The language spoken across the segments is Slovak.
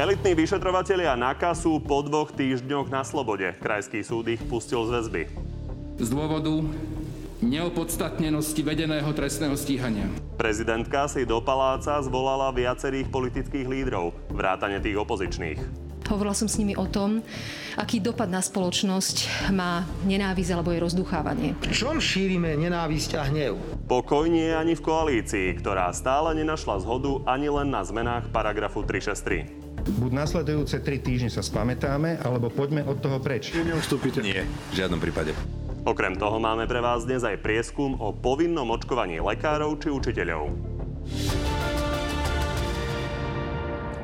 Elitní vyšetrovatelia NAKA sú po dvoch týždňoch na slobode. Krajský súd ich pustil z väzby. Z dôvodu neopodstatnenosti vedeného trestného stíhania. Prezidentka si do paláca zvolala viacerých politických lídrov, vrátane tých opozičných. Hovorila som s nimi o tom, aký dopad na spoločnosť má nenávisť alebo jej rozduchávanie. V čom šírime nenávisť a hnev? Pokoj nie je ani v koalícii, ktorá stále nenašla zhodu ani len na zmenách paragrafu 363. Buď nasledujúce tri týždne sa spamätáme, alebo poďme od toho preč. Neustúpite? Nie, v žiadnom prípade. Okrem toho máme pre vás dnes aj prieskum o povinnom očkovaní lekárov či učiteľov.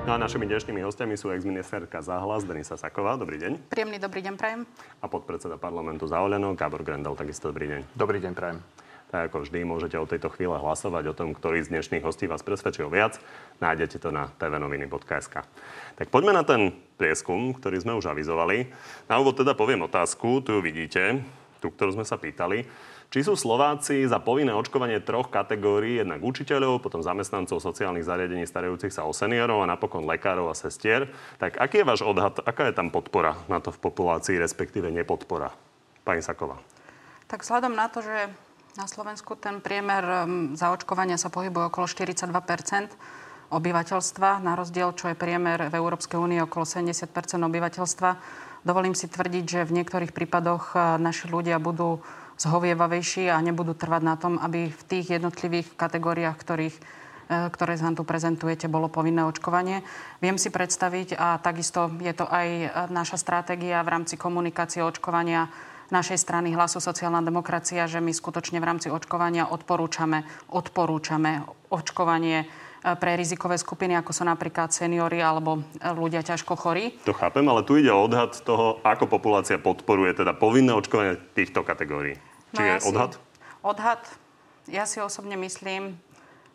No a našimi dnešnými hostiami sú ex-ministerka Zahlas Denisa Saková. Dobrý deň. Príjemný dobrý deň, prajem. A podpredseda parlamentu za Oľano, Gábor Grendel. Takisto dobrý deň. Dobrý deň, prajem. Tak ako vždy, môžete od tejto chvíle hlasovať o tom, ktorý z dnešných hostí vás presvedčil viac. Nájdete to na tvnoviny.sk. Tak poďme na ten prieskum, ktorý sme už avizovali. Na úvod teda poviem otázku, tu ju vidíte, tú, ktorú sme sa pýtali. Či sú Slováci za povinné očkovanie troch kategórií, jednak učiteľov, potom zamestnancov sociálnych zariadení starajúcich sa o seniorov a napokon lekárov a sestier. Tak aký je váš odhad, aká je tam podpora na to v populácii, respektíve nepodpora? Pani Saková. Tak vzhľadom na to, že na Slovensku ten priemer zaočkovania sa pohybuje okolo 42% obyvateľstva, na rozdiel, čo je priemer v Európskej únii okolo 70% obyvateľstva. Dovolím si tvrdiť, že v niektorých prípadoch e, naši ľudia budú zhovievavejší a nebudú trvať na tom, aby v tých jednotlivých kategóriách, ktorých e, ktoré nám tu prezentujete, bolo povinné očkovanie. Viem si predstaviť, a takisto je to aj e, naša stratégia v rámci komunikácie očkovania našej strany Hlasu sociálna demokracia, že my skutočne v rámci očkovania odporúčame, odporúčame očkovanie E, pre rizikové skupiny, ako sú napríklad seniory alebo e, ľudia ťažko chorí. To chápem, ale tu ide o odhad toho, ako populácia podporuje teda povinné očkovanie týchto kategórií. Či no je ja odhad? Si, odhad, ja si osobne myslím,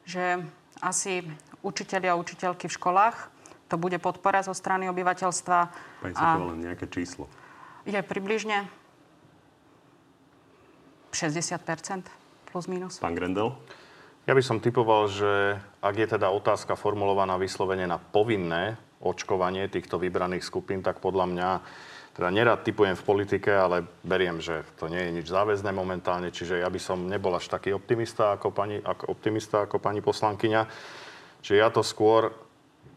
že asi učiteľi a učiteľky v školách, to bude podpora zo strany obyvateľstva. Pani sa a... nejaké číslo. Je približne 60% plus minus. Pán Grendel? Ja by som typoval, že ak je teda otázka formulovaná vyslovene na povinné očkovanie týchto vybraných skupín, tak podľa mňa, teda nerad typujem v politike, ale beriem, že to nie je nič záväzné momentálne, čiže ja by som nebol až taký optimista ako pani, ako optimista ako pani poslankyňa. Čiže ja to skôr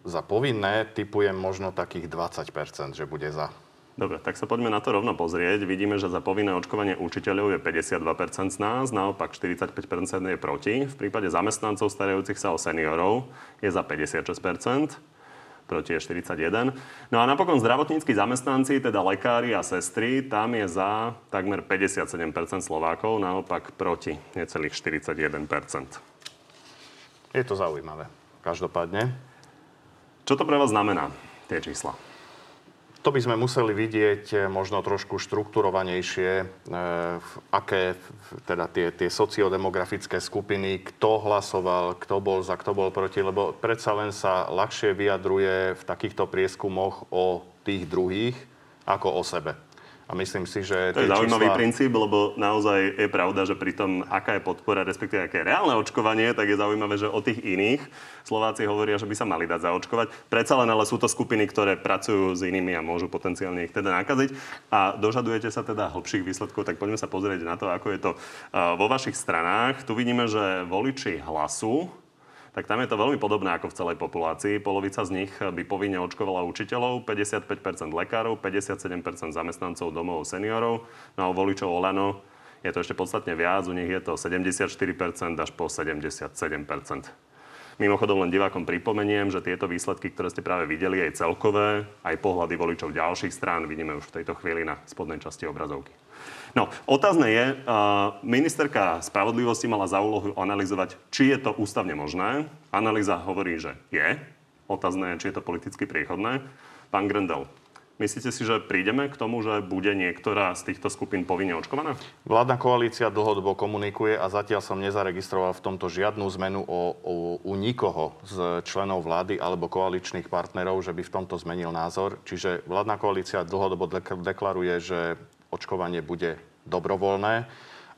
za povinné typujem možno takých 20%, že bude za. Dobre, tak sa poďme na to rovno pozrieť. Vidíme, že za povinné očkovanie učiteľov je 52% z nás, naopak 45% je proti. V prípade zamestnancov starajúcich sa o seniorov je za 56% proti je 41. No a napokon zdravotníckí zamestnanci, teda lekári a sestry, tam je za takmer 57% Slovákov, naopak proti necelých 41%. Je to zaujímavé, každopádne. Čo to pre vás znamená, tie čísla? To by sme museli vidieť eh, možno trošku štrukturovanejšie, eh, aké teda tie, tie sociodemografické skupiny, kto hlasoval, kto bol za, kto bol proti, lebo predsa len sa ľahšie vyjadruje v takýchto prieskumoch o tých druhých ako o sebe. A myslím si, že... To je zaujímavý čísla... princíp, lebo naozaj je pravda, že pri tom, aká je podpora, respektíve aké je reálne očkovanie, tak je zaujímavé, že o tých iných Slováci hovoria, že by sa mali dať zaočkovať. Predsa len ale sú to skupiny, ktoré pracujú s inými a môžu potenciálne ich teda nakaziť. A dožadujete sa teda hlbších výsledkov, tak poďme sa pozrieť na to, ako je to vo vašich stranách. Tu vidíme, že voliči hlasu tak tam je to veľmi podobné ako v celej populácii. Polovica z nich by povinne očkovala učiteľov, 55% lekárov, 57% zamestnancov domov seniorov. No a voličov Olano je to ešte podstatne viac, u nich je to 74% až po 77%. Mimochodom len divákom pripomeniem, že tieto výsledky, ktoré ste práve videli, aj celkové, aj pohľady voličov ďalších strán vidíme už v tejto chvíli na spodnej časti obrazovky. No, otázne je, ministerka spravodlivosti mala za úlohu analyzovať, či je to ústavne možné. Analýza hovorí, že je. Otázne je, či je to politicky priechodné. Pán Grendel, Myslíte si, že prídeme k tomu, že bude niektorá z týchto skupín povinne očkovaná? Vládna koalícia dlhodobo komunikuje a zatiaľ som nezaregistroval v tomto žiadnu zmenu o, o, u nikoho z členov vlády alebo koaličných partnerov, že by v tomto zmenil názor. Čiže vládna koalícia dlhodobo deklaruje, že očkovanie bude dobrovoľné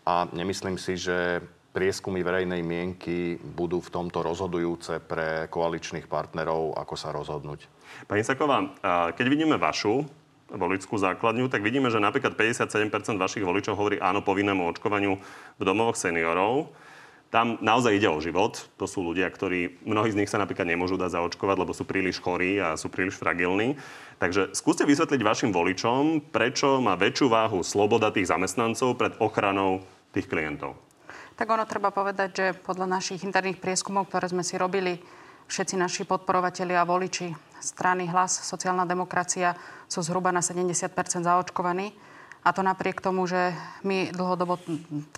a nemyslím si, že prieskumy verejnej mienky budú v tomto rozhodujúce pre koaličných partnerov, ako sa rozhodnúť. Pani Saková, keď vidíme vašu voličskú základňu, tak vidíme, že napríklad 57% vašich voličov hovorí áno povinnému očkovaniu v domovoch seniorov. Tam naozaj ide o život. To sú ľudia, ktorí, mnohí z nich sa napríklad nemôžu dať zaočkovať, lebo sú príliš chorí a sú príliš fragilní. Takže skúste vysvetliť vašim voličom, prečo má väčšiu váhu sloboda tých zamestnancov pred ochranou tých klientov. Tak ono treba povedať, že podľa našich interných prieskumov, ktoré sme si robili, všetci naši podporovatelia a voliči strany Hlas, sociálna demokracia sú zhruba na 70% zaočkovaní. A to napriek tomu, že my dlhodobo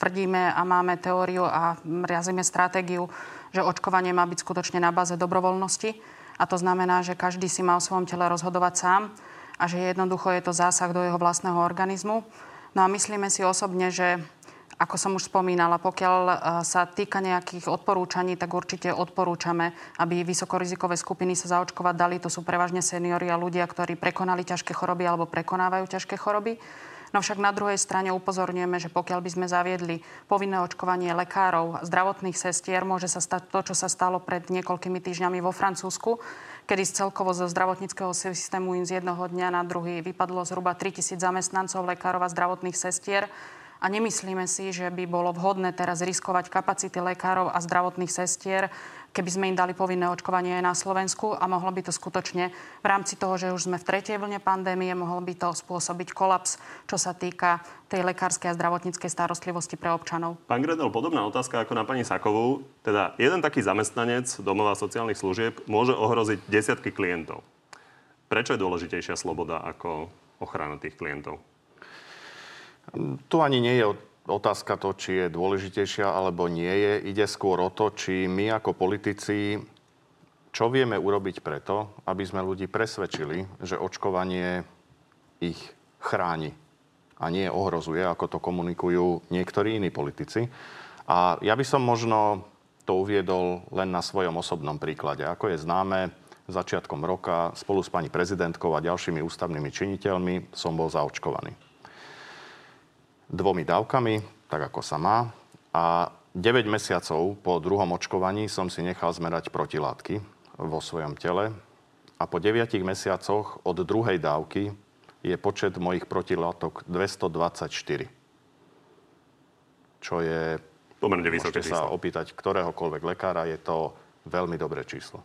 tvrdíme a máme teóriu a riazime stratégiu, že očkovanie má byť skutočne na báze dobrovoľnosti. A to znamená, že každý si má o svojom tele rozhodovať sám a že jednoducho je to zásah do jeho vlastného organizmu. No a myslíme si osobne, že ako som už spomínala, pokiaľ e, sa týka nejakých odporúčaní, tak určite odporúčame, aby vysokorizikové skupiny sa zaočkovať dali. To sú prevažne seniory a ľudia, ktorí prekonali ťažké choroby alebo prekonávajú ťažké choroby. No však na druhej strane upozorňujeme, že pokiaľ by sme zaviedli povinné očkovanie lekárov, zdravotných sestier, môže sa stať to, čo sa stalo pred niekoľkými týždňami vo Francúzsku, kedy z celkovo zo zdravotníckého systému im z jednoho dňa na druhý vypadlo zhruba 3000 zamestnancov, lekárov a zdravotných sestier a nemyslíme si, že by bolo vhodné teraz riskovať kapacity lekárov a zdravotných sestier, keby sme im dali povinné očkovanie aj na Slovensku a mohlo by to skutočne v rámci toho, že už sme v tretej vlne pandémie, mohol by to spôsobiť kolaps, čo sa týka tej lekárskej a zdravotníckej starostlivosti pre občanov. Pán Gredel, podobná otázka ako na pani Sakovú. Teda jeden taký zamestnanec domova sociálnych služieb môže ohroziť desiatky klientov. Prečo je dôležitejšia sloboda ako ochrana tých klientov? Tu ani nie je otázka to, či je dôležitejšia alebo nie je. Ide skôr o to, či my ako politici čo vieme urobiť preto, aby sme ľudí presvedčili, že očkovanie ich chráni a nie ohrozuje, ako to komunikujú niektorí iní politici. A ja by som možno to uviedol len na svojom osobnom príklade. Ako je známe, začiatkom roka spolu s pani prezidentkou a ďalšími ústavnými činiteľmi som bol zaočkovaný dvomi dávkami, tak ako sa má. A 9 mesiacov po druhom očkovaní som si nechal zmerať protilátky vo svojom tele. A po 9 mesiacoch od druhej dávky je počet mojich protilátok 224. Čo je... Pomerne vysoké sa opýtať ktoréhokoľvek lekára, je to veľmi dobré číslo.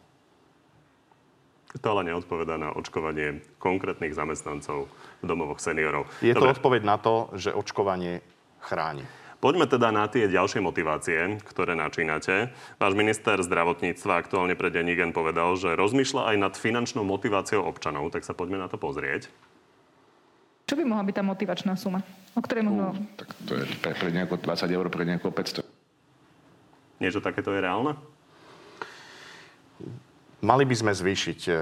To ale neodpovedá na očkovanie konkrétnych zamestnancov v domovoch seniorov. Je Dobre. to odpoveď na to, že očkovanie chráni. Poďme teda na tie ďalšie motivácie, ktoré načínate. Váš minister zdravotníctva aktuálne pre Denigen povedal, že rozmýšľa aj nad finančnou motiváciou občanov, tak sa poďme na to pozrieť. Čo by mohla byť tá motivačná suma? O ktorej možno... Uh, tak to je pre, pre nejako 20 eur, pre nejako 500. Niečo takéto je reálne? Mali by sme zvýšiť e,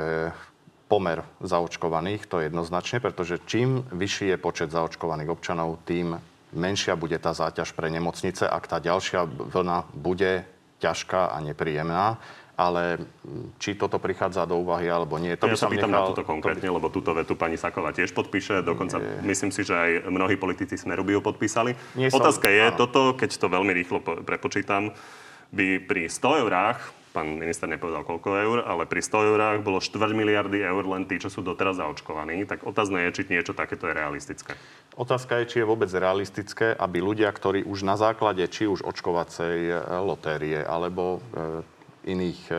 pomer zaočkovaných, to jednoznačne, pretože čím vyšší je počet zaočkovaných občanov, tým menšia bude tá záťaž pre nemocnice, ak tá ďalšia vlna bude ťažká a nepríjemná. Ale či toto prichádza do úvahy alebo nie, to ja by som pýtam nechal... na toto konkrétne, to by... lebo túto vetu pani Saková tiež podpíše. Dokonca nie. myslím si, že aj mnohí politici Smeru by ju podpísali. Nie Otázka som... je áno. toto, keď to veľmi rýchlo prepočítam, by pri 100 eurách pán minister nepovedal koľko eur, ale pri 100 eurách bolo 4 miliardy eur len tí, čo sú doteraz zaočkovaní. Tak otázne je, či niečo takéto je realistické. Otázka je, či je vôbec realistické, aby ľudia, ktorí už na základe či už očkovacej e, lotérie alebo e, iných e,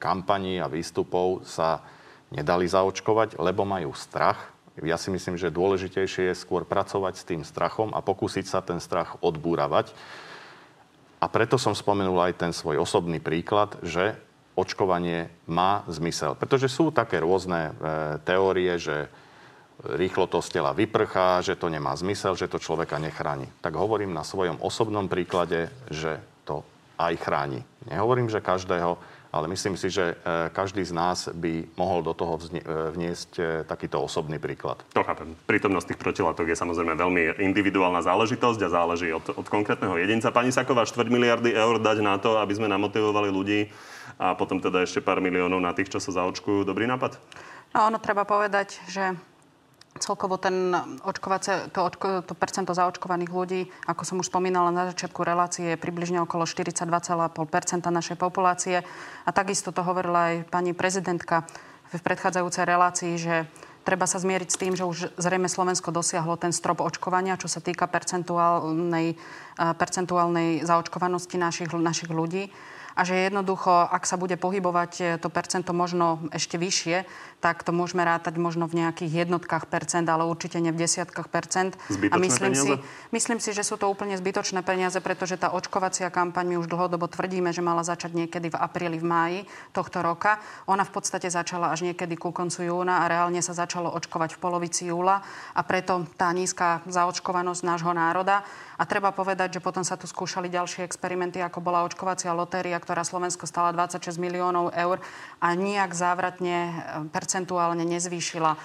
kampaní a výstupov sa nedali zaočkovať, lebo majú strach. Ja si myslím, že dôležitejšie je skôr pracovať s tým strachom a pokúsiť sa ten strach odbúravať a preto som spomenul aj ten svoj osobný príklad, že očkovanie má zmysel. Pretože sú také rôzne e, teórie, že rýchlo to z tela vyprchá, že to nemá zmysel, že to človeka nechráni. Tak hovorím na svojom osobnom príklade, že to aj chráni. Nehovorím, že každého, ale myslím si, že e, každý z nás by mohol do toho e, vniesť e, takýto osobný príklad. To chápem. Prítomnosť tých protilátok je samozrejme veľmi individuálna záležitosť a záleží od, od konkrétneho jedinca. Pani Saková, 4 miliardy eur dať na to, aby sme namotivovali ľudí a potom teda ešte pár miliónov na tých, čo sa zaočkujú. Dobrý nápad? No, ono treba povedať, že celkovo ten očkovace, to, očko, to percento zaočkovaných ľudí, ako som už spomínala na začiatku relácie, je približne okolo 42,5% našej populácie. A takisto to hovorila aj pani prezidentka v predchádzajúcej relácii, že treba sa zmieriť s tým, že už zrejme Slovensko dosiahlo ten strop očkovania, čo sa týka percentuálnej, percentuálnej zaočkovanosti našich, našich ľudí a že jednoducho, ak sa bude pohybovať e, to percento možno ešte vyššie, tak to môžeme rátať možno v nejakých jednotkách percent, ale určite nie v desiatkách percent. Zbytočné a myslím peniaze? si, myslím si, že sú to úplne zbytočné peniaze, pretože tá očkovacia kampaň my už dlhodobo tvrdíme, že mala začať niekedy v apríli, v máji tohto roka. Ona v podstate začala až niekedy ku koncu júna a reálne sa začalo očkovať v polovici júla a preto tá nízka zaočkovanosť nášho národa. A treba povedať, že potom sa tu skúšali ďalšie experimenty, ako bola očkovacia lotéria, ktorá Slovensko stala 26 miliónov eur a nijak závratne e, percentuálne nezvýšila e,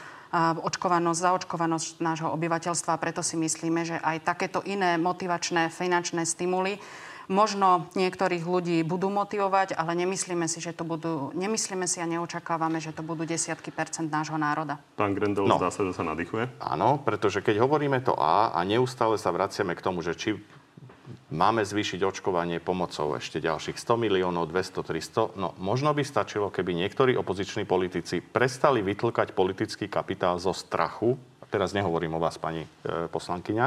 očkovanosť, zaočkovanosť nášho obyvateľstva. Preto si myslíme, že aj takéto iné motivačné finančné stimuly možno niektorých ľudí budú motivovať, ale nemyslíme si, že to budú, nemyslíme si a neočakávame, že to budú desiatky percent nášho národa. Pán Grendel No. zdá sa, že sa nadýchuje. Áno, pretože keď hovoríme to A a neustále sa vraciame k tomu, že či máme zvýšiť očkovanie pomocou ešte ďalších 100 miliónov, 200, 300, no možno by stačilo, keby niektorí opoziční politici prestali vytlkať politický kapitál zo strachu, teraz nehovorím o vás, pani e, poslankyňa,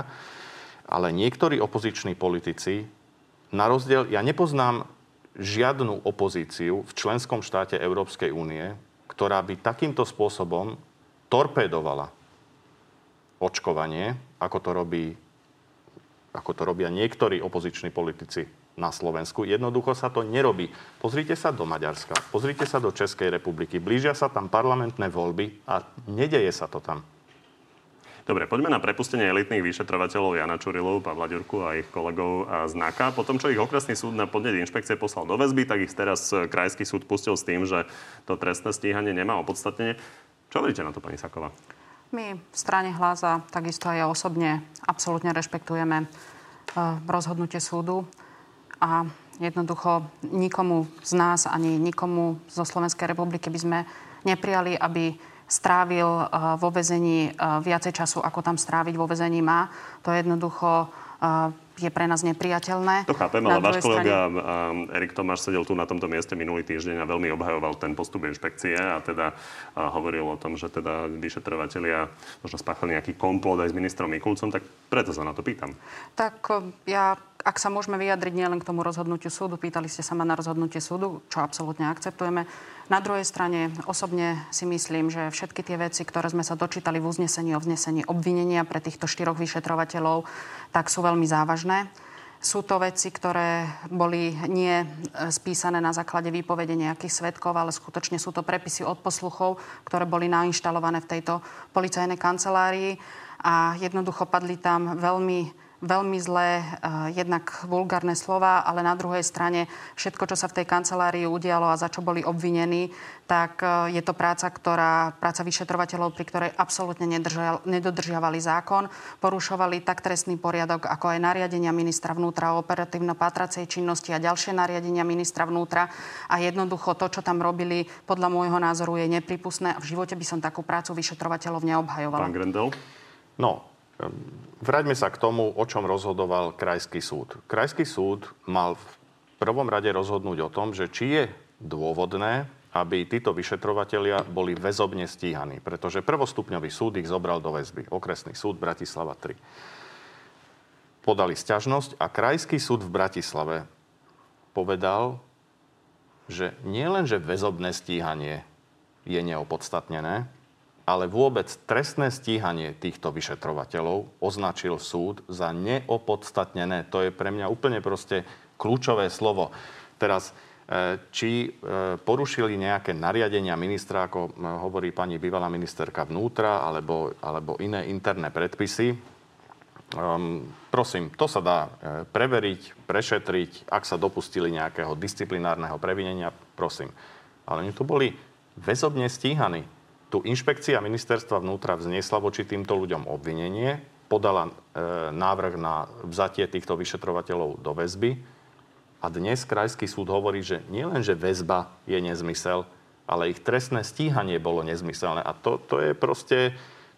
ale niektorí opoziční politici, na rozdiel, ja nepoznám žiadnu opozíciu v členskom štáte Európskej únie, ktorá by takýmto spôsobom torpédovala očkovanie, ako to robí ako to robia niektorí opoziční politici na Slovensku. Jednoducho sa to nerobí. Pozrite sa do Maďarska, pozrite sa do Českej republiky. Blížia sa tam parlamentné voľby a nedeje sa to tam. Dobre, poďme na prepustenie elitných vyšetrovateľov Jana Čurilu, Pavla Ďurku a ich kolegov z NAKA. Po tom, čo ich okresný súd na podnet inšpekcie poslal do väzby, tak ich teraz e, krajský súd pustil s tým, že to trestné stíhanie nemá opodstatnenie. Čo hovoríte na to, pani Saková? My v strane Hlaza, takisto aj ja osobne, absolútne rešpektujeme eh, rozhodnutie súdu a jednoducho nikomu z nás ani nikomu zo Slovenskej republiky by sme neprijali, aby strávil eh, vo vezení eh, viacej času, ako tam stráviť vo vezení má. To jednoducho je pre nás nepriateľné. To chápem, ale váš kolega strane... Erik Tomáš sedel tu na tomto mieste minulý týždeň a veľmi obhajoval ten postup inšpekcie a teda hovoril o tom, že teda vyšetrovatelia možno spáchali nejaký komplot aj s ministrom Mikulcom, tak preto sa na to pýtam. Tak ja, ak sa môžeme vyjadriť nielen k tomu rozhodnutiu súdu, pýtali ste sa ma na rozhodnutie súdu, čo absolútne akceptujeme. Na druhej strane osobne si myslím, že všetky tie veci, ktoré sme sa dočítali v uznesení o vznesení obvinenia pre týchto štyroch vyšetrovateľov, tak sú veľmi závažné. Sú to veci, ktoré boli nie spísané na základe výpovede nejakých svetkov, ale skutočne sú to prepisy od posluchov, ktoré boli nainštalované v tejto policajnej kancelárii a jednoducho padli tam veľmi veľmi zlé, uh, jednak vulgárne slova, ale na druhej strane všetko, čo sa v tej kancelárii udialo a za čo boli obvinení, tak uh, je to práca, ktorá, práca vyšetrovateľov, pri ktorej absolútne nedržal, nedodržiavali zákon, porušovali tak trestný poriadok, ako aj nariadenia ministra vnútra o operatívno-pátracej činnosti a ďalšie nariadenia ministra vnútra. A jednoducho to, čo tam robili, podľa môjho názoru je nepripustné a v živote by som takú prácu vyšetrovateľov neobhajovala. Pán Grendel? No, Vráťme sa k tomu, o čom rozhodoval Krajský súd. Krajský súd mal v prvom rade rozhodnúť o tom, že či je dôvodné, aby títo vyšetrovatelia boli väzobne stíhaní, pretože prvostupňový súd ich zobral do väzby. Okresný súd Bratislava 3. Podali sťažnosť a Krajský súd v Bratislave povedal, že nielen, že väzobné stíhanie je neopodstatnené, ale vôbec trestné stíhanie týchto vyšetrovateľov označil súd za neopodstatnené. To je pre mňa úplne proste kľúčové slovo. Teraz, e, či e, porušili nejaké nariadenia ministra, ako e, hovorí pani bývalá ministerka vnútra, alebo, alebo iné interné predpisy, Um, prosím, to sa dá preveriť, prešetriť, ak sa dopustili nejakého disciplinárneho previnenia, prosím. Ale oni tu boli väzobne stíhaní tu inšpekcia ministerstva vnútra vzniesla voči týmto ľuďom obvinenie, podala e, návrh na vzatie týchto vyšetrovateľov do väzby a dnes Krajský súd hovorí, že nielen, že väzba je nezmysel, ale ich trestné stíhanie bolo nezmyselné. A to, to je proste,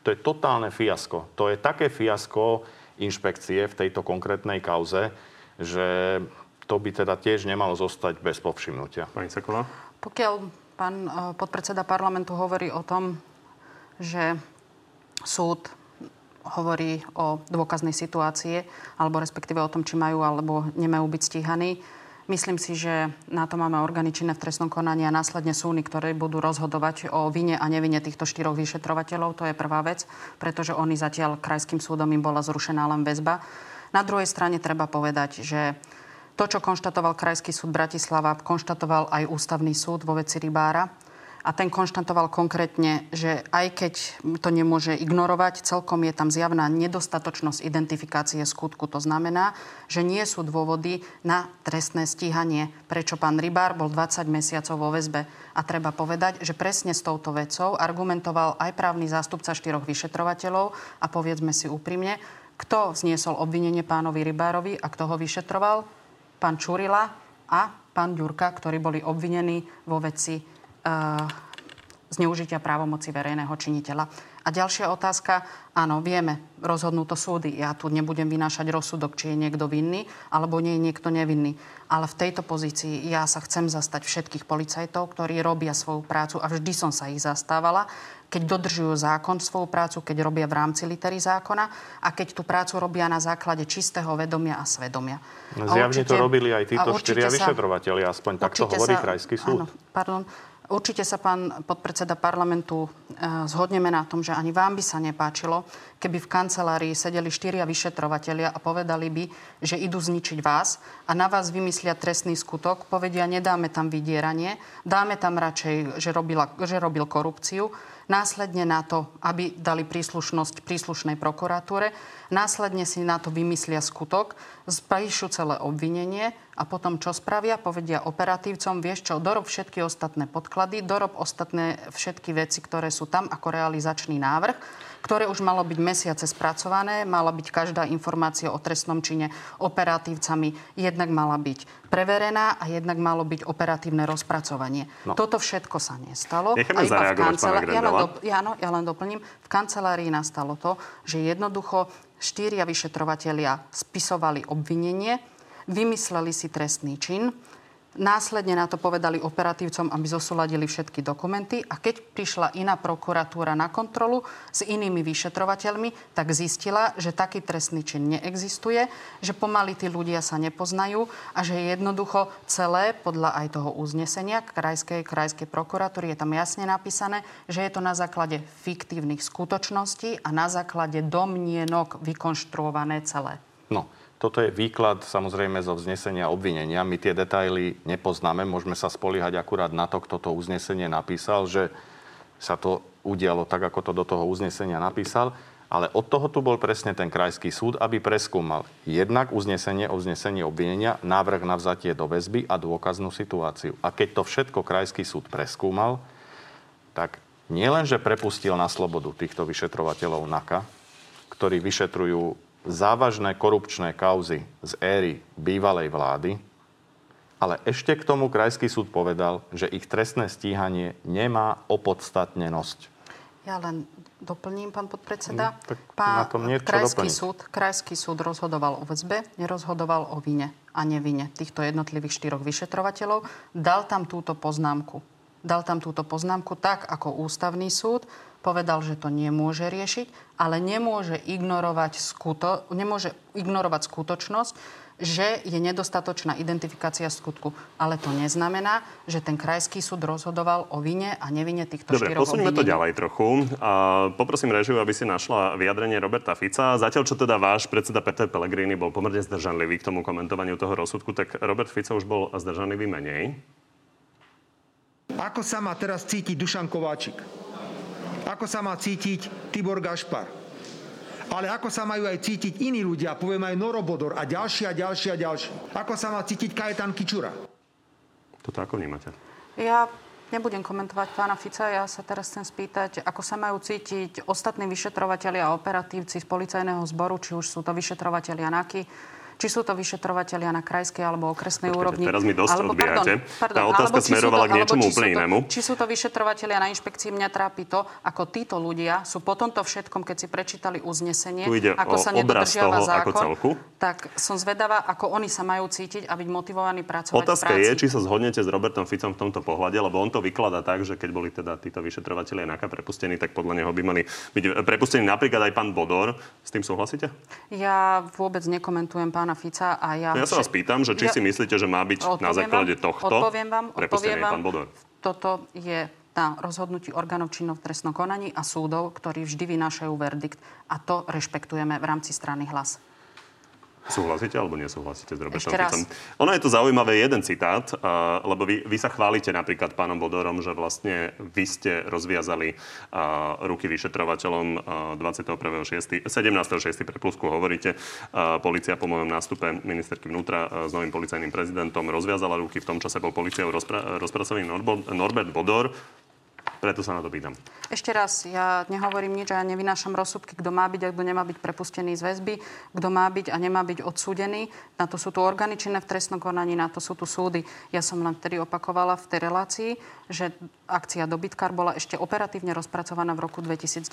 To je totálne fiasko. To je také fiasko inšpekcie v tejto konkrétnej kauze, že to by teda tiež nemalo zostať bez povšimnutia. Pani Seková? Pokiaľ pán eh, podpredseda parlamentu hovorí o tom, že súd hovorí o dôkaznej situácie, alebo respektíve o tom, či majú alebo nemajú byť stíhaní. Myslím si, že na to máme orgány činné v trestnom konaní a následne súny, ktoré budú rozhodovať o vine a nevine týchto štyroch vyšetrovateľov. To je prvá vec, pretože oni zatiaľ krajským súdom im bola zrušená len väzba. Na druhej strane treba povedať, že to, čo konštatoval Krajský súd Bratislava, konštatoval aj Ústavný súd vo veci Rybára a ten konštatoval konkrétne, že aj keď to nemôže ignorovať, celkom je tam zjavná nedostatočnosť identifikácie skutku. To znamená, že nie sú dôvody na trestné stíhanie, prečo pán Rybár bol 20 mesiacov vo väzbe. A treba povedať, že presne s touto vecou argumentoval aj právny zástupca štyroch vyšetrovateľov a povedzme si úprimne, kto zniesol obvinenie pánovi Rybárovi a kto ho vyšetroval? Pán Čurila a pán Ďurka, ktorí boli obvinení vo veci zneužitia právomoci verejného činiteľa. A ďalšia otázka, áno, vieme, rozhodnú to súdy. Ja tu nebudem vynášať rozsudok, či je niekto vinný, alebo nie je niekto nevinný. Ale v tejto pozícii ja sa chcem zastať všetkých policajtov, ktorí robia svoju prácu a vždy som sa ich zastávala, keď dodržujú zákon svoju prácu, keď robia v rámci litery zákona a keď tú prácu robia na základe čistého vedomia a svedomia. Zjavne určite, to robili aj títo štyria vyšetrovateľi, aspoň takto hovorí sa, Krajský súd. Áno, pardon. Určite sa, pán podpredseda parlamentu, eh, zhodneme na tom, že ani vám by sa nepáčilo, keby v kancelárii sedeli štyria vyšetrovatelia a povedali by, že idú zničiť vás a na vás vymyslia trestný skutok, povedia, nedáme tam vydieranie, dáme tam radšej, že, robila, že robil korupciu, následne na to, aby dali príslušnosť príslušnej prokuratúre, následne si na to vymyslia skutok, spíšu celé obvinenie a potom čo spravia? Povedia operatívcom, vieš čo, dorob všetky ostatné podklady, dorob ostatné všetky veci, ktoré sú tam ako realizačný návrh ktoré už malo byť mesiace spracované, mala byť každá informácia o trestnom čine operatívcami, jednak mala byť preverená a jednak malo byť operatívne rozpracovanie. No. Toto všetko sa nestalo. Necháme a iba v kancelárii, ja, len do, ja, no, ja len doplním, v kancelárii nastalo to, že jednoducho štyria vyšetrovatelia spisovali obvinenie, vymysleli si trestný čin, Následne na to povedali operatívcom, aby zosúladili všetky dokumenty a keď prišla iná prokuratúra na kontrolu s inými vyšetrovateľmi, tak zistila, že taký trestný čin neexistuje, že pomaly tí ľudia sa nepoznajú a že jednoducho celé podľa aj toho uznesenia krajskej, krajskej prokuratúry je tam jasne napísané, že je to na základe fiktívnych skutočností a na základe domnienok vykonštruované celé. No, toto je výklad samozrejme zo vznesenia obvinenia. My tie detaily nepoznáme, môžeme sa spoliehať akurát na to, kto to uznesenie napísal, že sa to udialo tak, ako to do toho uznesenia napísal. Ale od toho tu bol presne ten krajský súd, aby preskúmal jednak uznesenie o vznesení obvinenia, návrh na vzatie do väzby a dôkaznú situáciu. A keď to všetko krajský súd preskúmal, tak nielenže prepustil na slobodu týchto vyšetrovateľov NAKA, ktorí vyšetrujú závažné korupčné kauzy z éry bývalej vlády, ale ešte k tomu Krajský súd povedal, že ich trestné stíhanie nemá opodstatnenosť. Ja len doplním, pán podpredseda. No, tak pán, na tom niečo krajský doplniť. súd, krajský súd rozhodoval o väzbe, nerozhodoval o vine a nevine týchto jednotlivých štyroch vyšetrovateľov. Dal tam túto poznámku. Dal tam túto poznámku tak, ako ústavný súd povedal, že to nemôže riešiť, ale nemôže ignorovať, skuto, nemôže ignorovať skutočnosť, že je nedostatočná identifikácia skutku. Ale to neznamená, že ten krajský súd rozhodoval o vine a nevine týchto Dobre, štyroch posunieme to ďalej trochu. A poprosím režiu, aby si našla vyjadrenie Roberta Fica. Zatiaľ, čo teda váš predseda Peter Pellegrini bol pomerne zdržanlivý k tomu komentovaniu toho rozsudku, tak Robert Fica už bol zdržanlivý menej. Ako sa má teraz cítiť Dušan Kováčik? Ako sa má cítiť Tibor Gašpar. Ale ako sa majú aj cítiť iní ľudia, poviem aj Norobodor a ďalší a ďalší a ďalší. Ako sa má cítiť Kajetan Kičura. Toto ako vnímate? Ja nebudem komentovať pána Fica. Ja sa teraz chcem spýtať, ako sa majú cítiť ostatní vyšetrovateľi a operatívci z policajného zboru, či už sú to vyšetrovateľia NAKY, či sú to vyšetrovateľia na krajskej alebo okresnej Počkajte, úrovni. teraz mi dosť alebo, odbijate. pardon, Tá otázka alebo smerovala to- k niečomu úplne inému. Či sú to vyšetrovateľia na inšpekcii, mňa trápi to, ako títo ľudia sú po tomto všetkom, keď si prečítali uznesenie, ako sa nedodržiava toho zákon, celku. tak som zvedavá, ako oni sa majú cítiť a byť motivovaní pracovať Otázka v práci. je, či sa zhodnete s Robertom Ficom v tomto pohľade, lebo on to vykladá tak, že keď boli teda títo vyšetrovateľia NAKA prepustení, tak podľa neho by mali byť prepustení napríklad aj pán Bodor. S tým súhlasíte? Ja vôbec nekomentujem pána Fica a ja... Ja sa vás pýtam, že či Ja- si myslíte, že má byť na Odpoviem základe vám, tohto odpoviem vám, odpoviem vám. pán Bodor. Toto je na rozhodnutí orgánov činov v trestnom konaní a súdov, ktorí vždy vynášajú verdikt a to rešpektujeme v rámci strany hlas. Súhlasíte alebo nesúhlasíte s Robertom. Ficom? Ono je to zaujímavé jeden citát, uh, lebo vy, vy sa chválite napríklad pánom Bodorom, že vlastne vy ste rozviazali uh, ruky vyšetrovateľom uh, 21.6. 17.6. pre plusku hovoríte. Uh, policia po mojom nástupe ministerky vnútra uh, s novým policajným prezidentom rozviazala ruky. V tom čase bol policiou rozpra- rozpracovaný Norbert Bodor. Preto sa na to pýtam. Ešte raz, ja nehovorím nič a ja nevynášam rozsudky, kto má byť a kto nemá byť prepustený z väzby, kto má byť a nemá byť odsúdený. Na to sú tu orgány činné v trestnom konaní, na to sú tu súdy. Ja som len vtedy opakovala v tej relácii, že akcia Dobytkar bola ešte operatívne rozpracovaná v roku 2019,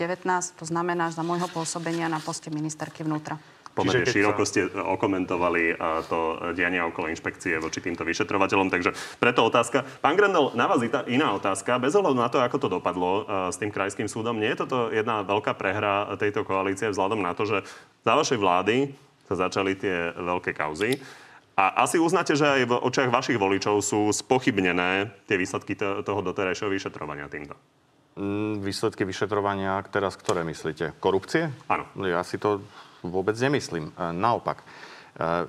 to znamená za môjho pôsobenia na poste ministerky vnútra. Pomerne keď široko ste okomentovali a, to dianie okolo inšpekcie voči týmto vyšetrovateľom, takže preto otázka. Pán Grendel, na vás ita- iná otázka. Bez ohľadu na to, ako to dopadlo a, s tým krajským súdom, nie je toto jedna veľká prehra tejto koalície vzhľadom na to, že za vašej vlády sa začali tie veľké kauzy. A asi uznáte, že aj v očiach vašich voličov sú spochybnené tie výsledky to- toho doterajšieho vyšetrovania týmto. Mm, Výsledky vyšetrovania, teraz ktoré myslíte? Korupcie? Áno. Ja si to vôbec nemyslím. E, Naopak. E,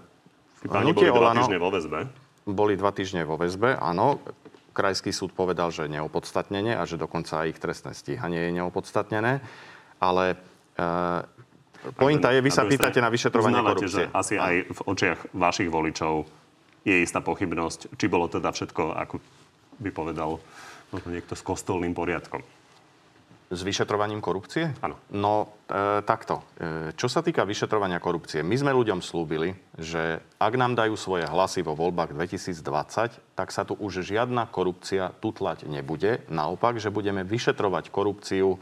páni boli dva Olano- týždne vo väzbe. Boli dva týždne vo väzbe, áno. Krajský súd povedal, že neopodstatnenie a že dokonca aj ich trestné stíhanie je neopodstatnené. Ale e, pointa je, vy sa pýtate na vyšetrovanie korupcie. Že asi aj v očiach vašich voličov je istá pochybnosť, či bolo teda všetko, ako by povedal niekto s kostolným poriadkom. S vyšetrovaním korupcie? Áno. No, e, takto. E, čo sa týka vyšetrovania korupcie, my sme ľuďom slúbili, že ak nám dajú svoje hlasy vo voľbách 2020, tak sa tu už žiadna korupcia tutlať nebude. Naopak, že budeme vyšetrovať korupciu,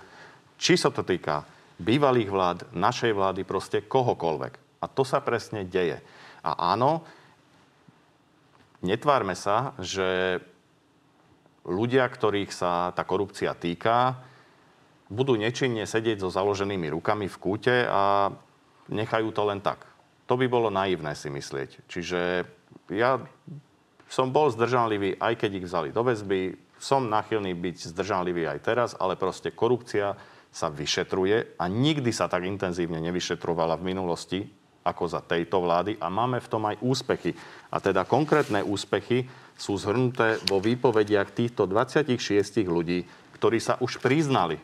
či sa to týka bývalých vlád, našej vlády, proste kohokoľvek. A to sa presne deje. A áno, netvárme sa, že ľudia, ktorých sa tá korupcia týka, budú nečinne sedieť so založenými rukami v kúte a nechajú to len tak. To by bolo naivné si myslieť. Čiže ja som bol zdržanlivý, aj keď ich vzali do väzby. Som nachylný byť zdržanlivý aj teraz, ale proste korupcia sa vyšetruje a nikdy sa tak intenzívne nevyšetrovala v minulosti ako za tejto vlády a máme v tom aj úspechy. A teda konkrétne úspechy sú zhrnuté vo výpovediach týchto 26 ľudí, ktorí sa už priznali,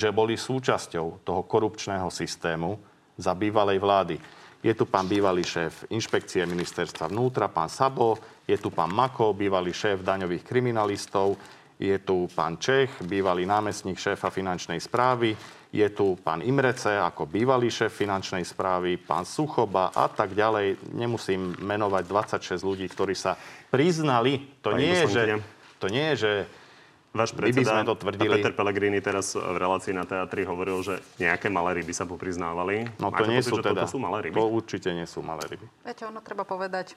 že boli súčasťou toho korupčného systému za bývalej vlády. Je tu pán bývalý šéf inšpekcie ministerstva vnútra, pán Sabo, je tu pán Mako, bývalý šéf daňových kriminalistov, je tu pán Čech, bývalý námestník šéfa finančnej správy, je tu pán Imrece ako bývalý šéf finančnej správy, pán Suchoba a tak ďalej. Nemusím menovať 26 ľudí, ktorí sa priznali. To Pani nie je, že, to nie je, že Váš predseda sme to tvrdili. Peter Pellegrini teraz v relácii na teatri hovoril, že nejaké malé ryby sa popriznávali. No to Máte nie pocit, sú že teda. Toto sú malé ryby? To určite nie sú malé ryby. Viete, ono treba povedať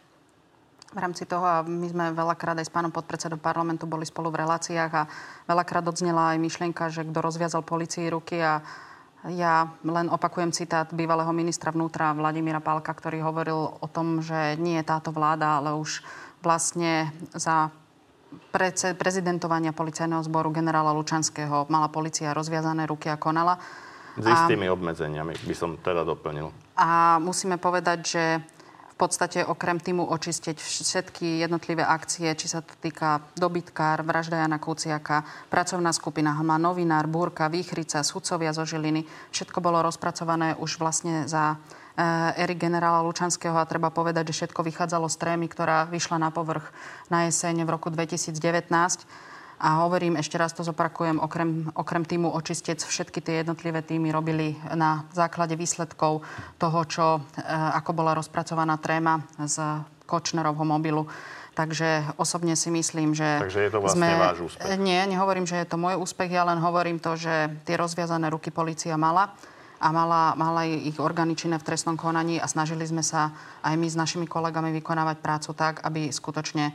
v rámci toho, a my sme veľakrát aj s pánom podpredsedom parlamentu boli spolu v reláciách a veľakrát odznela aj myšlienka, že kto rozviazal policii ruky a ja len opakujem citát bývalého ministra vnútra Vladimíra Pálka, ktorý hovoril o tom, že nie je táto vláda, ale už vlastne za prezidentovania policajného zboru generála Lučanského mala policia rozviazané ruky a konala. S istými obmedzeniami by som teda doplnil. A musíme povedať, že v podstate okrem týmu očistiť všetky jednotlivé akcie, či sa to týka dobytkár, vražda Jana Kuciaka, pracovná skupina Hma, novinár, Búrka, Výchrica, sudcovia zo Žiliny. Všetko bolo rozpracované už vlastne za eh, ery generála Lučanského a treba povedať, že všetko vychádzalo z trémy, ktorá vyšla na povrch na jeseň v roku 2019. A hovorím, ešte raz to zopakujem, okrem, okrem týmu Očistec všetky tie jednotlivé týmy robili na základe výsledkov toho, čo, e, ako bola rozpracovaná tréma z Kočnerovho mobilu. Takže osobne si myslím, že... Takže je to vlastne sme... váš úspech. Nie, nehovorím, že je to môj úspech, ja len hovorím to, že tie rozviazané ruky policia mala a mala, mala ich orgány činné v trestnom konaní a snažili sme sa aj my s našimi kolegami vykonávať prácu tak, aby skutočne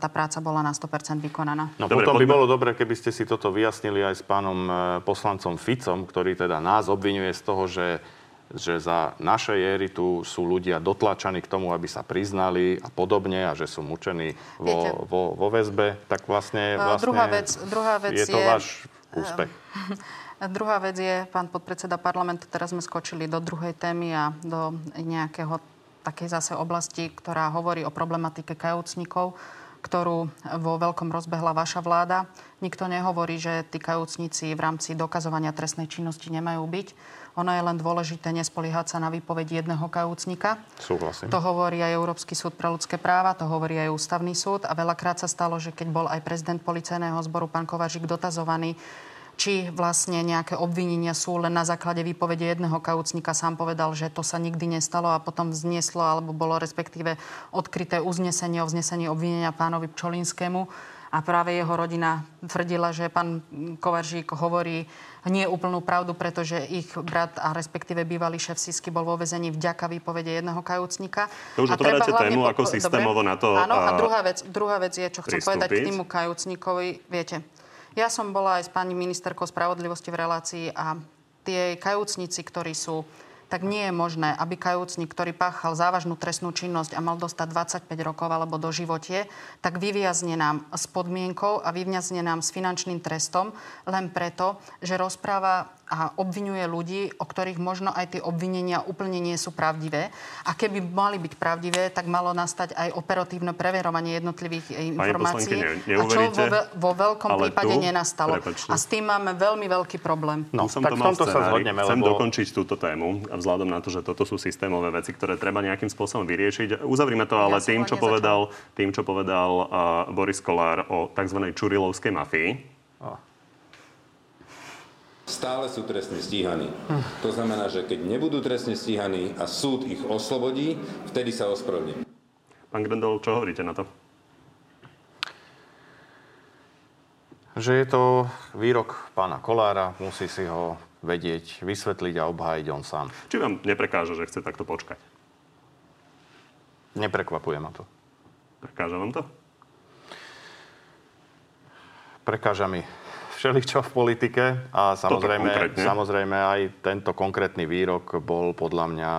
tá práca bola na 100% vykonaná. No dobre, potom poďme. by bolo dobre, keby ste si toto vyjasnili aj s pánom e, poslancom Ficom, ktorý teda nás obvinuje z toho, že že za našej éry tu sú ľudia dotlačaní k tomu, aby sa priznali a podobne a že sú mučení vo, vo, vo väzbe, tak vlastne, vlastne druhá vec, druhá vec je to je, váš úspech. Druhá vec je, pán podpredseda parlamentu, teraz sme skočili do druhej témy a do nejakého takej zase oblasti, ktorá hovorí o problematike kajúcnikov, ktorú vo veľkom rozbehla vaša vláda. Nikto nehovorí, že tí kajúcnici v rámci dokazovania trestnej činnosti nemajú byť. Ono je len dôležité nespoliehať sa na výpoveď jedného kajúcnika. Súhlasím. To hovorí aj Európsky súd pre ľudské práva, to hovorí aj Ústavný súd a veľakrát sa stalo, že keď bol aj prezident policajného zboru pán Kovažik dotazovaný, či vlastne nejaké obvinenia sú len na základe výpovede jedného kaucníka. Sám povedal, že to sa nikdy nestalo a potom vznieslo alebo bolo respektíve odkryté uznesenie o vznesení obvinenia pánovi Pčolinskému. A práve jeho rodina tvrdila, že pán Kovaržík hovorí nie úplnú pravdu, pretože ich brat a respektíve bývalý šéf Sisky bol vo vezení vďaka výpovede jedného kajúcnika. To už otvárate tému ako systémovo na to Áno, a druhá vec, druhá vec je, čo chcem povedať k týmu kajúcnikovi. Viete, ja som bola aj s pani ministerkou spravodlivosti v relácii a tie kajúcnici, ktorí sú tak nie je možné, aby kajúcnik, ktorý páchal závažnú trestnú činnosť a mal dostať 25 rokov alebo do životie, tak vyviazne nám s podmienkou a vyviazne nám s finančným trestom len preto, že rozpráva a obvinuje ľudí, o ktorých možno aj tie obvinenia úplne nie sú pravdivé. A keby mali byť pravdivé, tak malo nastať aj operatívne preverovanie jednotlivých eh, informácií. Ne, a čo vo, vo veľkom prípade tu, nenastalo. Prepačte. A s tým máme veľmi veľký problém. No, tak v tomto sa zhodneme. Chcem lebo... dokončiť túto tému a vzhľadom na to, že toto sú systémové veci, ktoré treba nejakým spôsobom vyriešiť. Uzavrime to ale ja tým, čo povedal, tým, čo povedal uh, Boris Kolár o tzv. čurilovskej mafii. Oh stále sú trestne stíhaní. To znamená, že keď nebudú trestne stíhaní a súd ich oslobodí, vtedy sa ospravedlní. Pán Grendel, čo hovoríte na to? Že je to výrok pána Kolára, musí si ho vedieť, vysvetliť a obhájiť on sám. Či vám neprekáža, že chce takto počkať? Neprekvapuje ma to. Prekáža vám to? Prekáža mi všeličo v politike a samozrejme, samozrejme aj tento konkrétny výrok bol podľa mňa